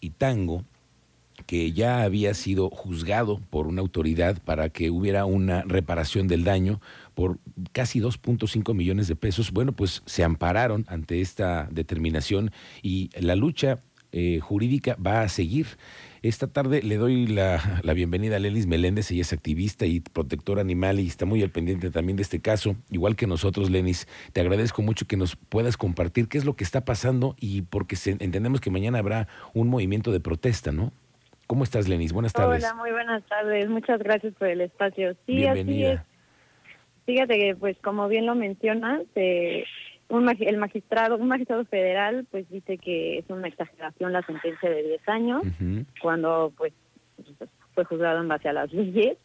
Y Tango, que ya había sido juzgado por una autoridad para que hubiera una reparación del daño por casi 2.5 millones de pesos, bueno, pues se ampararon ante esta determinación y la lucha eh, jurídica va a seguir. Esta tarde le doy la, bienvenida a Lelis Meléndez, ella es activista y protectora animal y está muy al pendiente también de este caso, igual que nosotros, Lenis. Te agradezco mucho que nos puedas compartir qué es lo que está pasando y porque entendemos que mañana habrá un movimiento de protesta, ¿no? ¿Cómo estás, Lenis? Buenas tardes. Hola, muy buenas tardes. Muchas gracias por el espacio. Sí, Bienvenida. así es. Fíjate que, pues, como bien lo mencionas, eh, un, el magistrado, un magistrado federal, pues, dice que es una exageración la sentencia de 10 años, cuando, pues, fue juzgado en base a las leyes,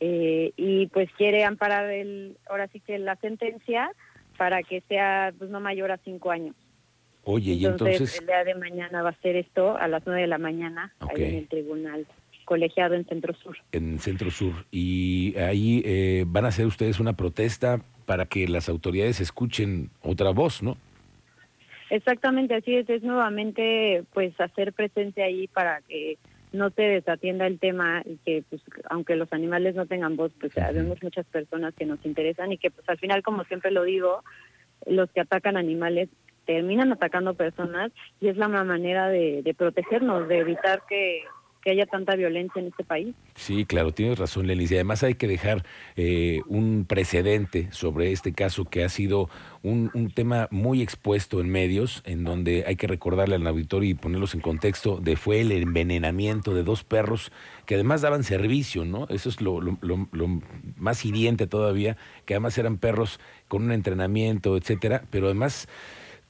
eh, y pues quiere amparar el, ahora sí que la sentencia para que sea, pues, no mayor a 5 años. Oye, y entonces... El día de mañana va a ser esto a las nueve de la mañana ahí en el tribunal colegiado en Centro Sur. En Centro Sur. Y ahí eh, van a hacer ustedes una protesta para que las autoridades escuchen otra voz, ¿no? Exactamente, así es. Es nuevamente pues hacer presencia ahí para que no se desatienda el tema y que pues aunque los animales no tengan voz, pues uh muchas personas que nos interesan y que pues al final, como siempre lo digo, los que atacan animales terminan atacando personas y es la manera de, de protegernos, de evitar que, que haya tanta violencia en este país. Sí, claro, tienes razón, Lelis. Y además hay que dejar eh, un precedente sobre este caso que ha sido un, tema muy expuesto en medios, en donde hay que recordarle al auditorio y ponerlos en contexto de fue el envenenamiento de dos perros que además daban servicio, ¿no? Eso es lo, lo más hiriente todavía, que además eran perros con un entrenamiento, etcétera, pero además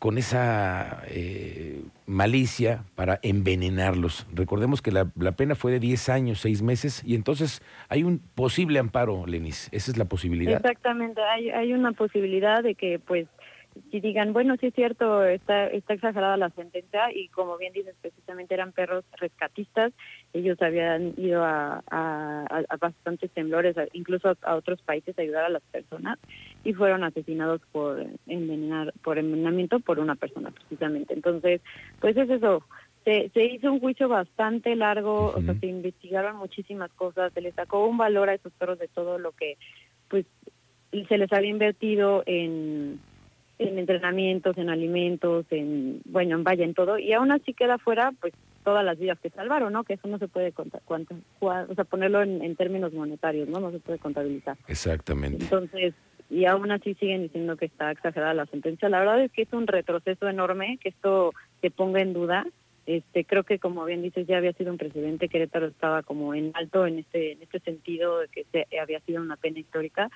con esa eh, malicia para envenenarlos. Recordemos que la, pena fue de 10 años, 6 meses, y entonces hay un posible amparo, Lenis. Esa es la posibilidad. Exactamente, hay, hay una posibilidad de que pues si digan, bueno, sí es cierto, está, está exagerada la sentencia y como bien dices, precisamente eran perros rescatistas, ellos habían ido a, a, bastantes temblores, incluso a otros países a ayudar a las personas y fueron asesinados por envenenar, por envenenamiento por una persona precisamente. Entonces, pues es eso, se, se hizo un juicio bastante largo, o sea, se investigaron muchísimas cosas, se les sacó un valor a esos perros de todo lo que pues se les había invertido en en entrenamientos, en alimentos, en, bueno, en vaya, en todo, y aún así queda fuera, pues, todas las vidas que salvaron, ¿no? Que eso no se puede contar, o sea, ponerlo en, términos monetarios, ¿no? No se puede contabilizar. Exactamente. Entonces, y aún así siguen diciendo que está exagerada la sentencia. La verdad es que es un retroceso enorme que esto se ponga en duda. Este, creo que como bien dices ya había sido un precedente, Querétaro estaba como en alto en este en este sentido de que se, había sido una pena histórica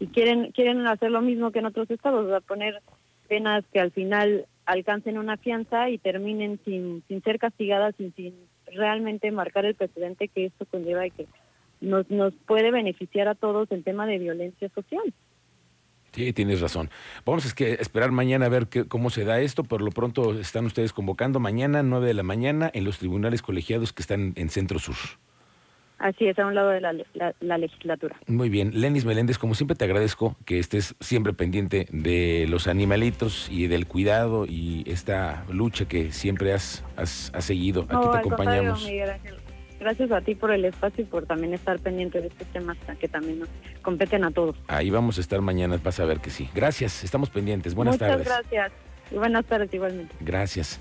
y quieren quieren hacer lo mismo que en otros estados, o sea, poner penas que al final alcancen una fianza y terminen sin, sin ser castigadas y sin realmente marcar el precedente que esto conlleva y que nos, nos puede beneficiar a todos en tema de violencia social. Sí, tienes razón. Vamos a esperar mañana a ver cómo se da esto. Por lo pronto están ustedes convocando mañana, 9 de la mañana, en los tribunales colegiados que están en Centro Sur. Así es, a un lado de la, legislatura. Muy bien. Lenis Meléndez, como siempre te agradezco que estés siempre pendiente de los animalitos y del cuidado y esta lucha que siempre has, has, seguido. Aquí te acompañamos. Gracias a ti por el espacio y por también estar pendiente de estos temas que también nos competen a todos. Ahí vamos a estar mañana, vas a ver que sí. Gracias, estamos pendientes. Buenas tardes. Muchas gracias. Y buenas tardes igualmente. Gracias.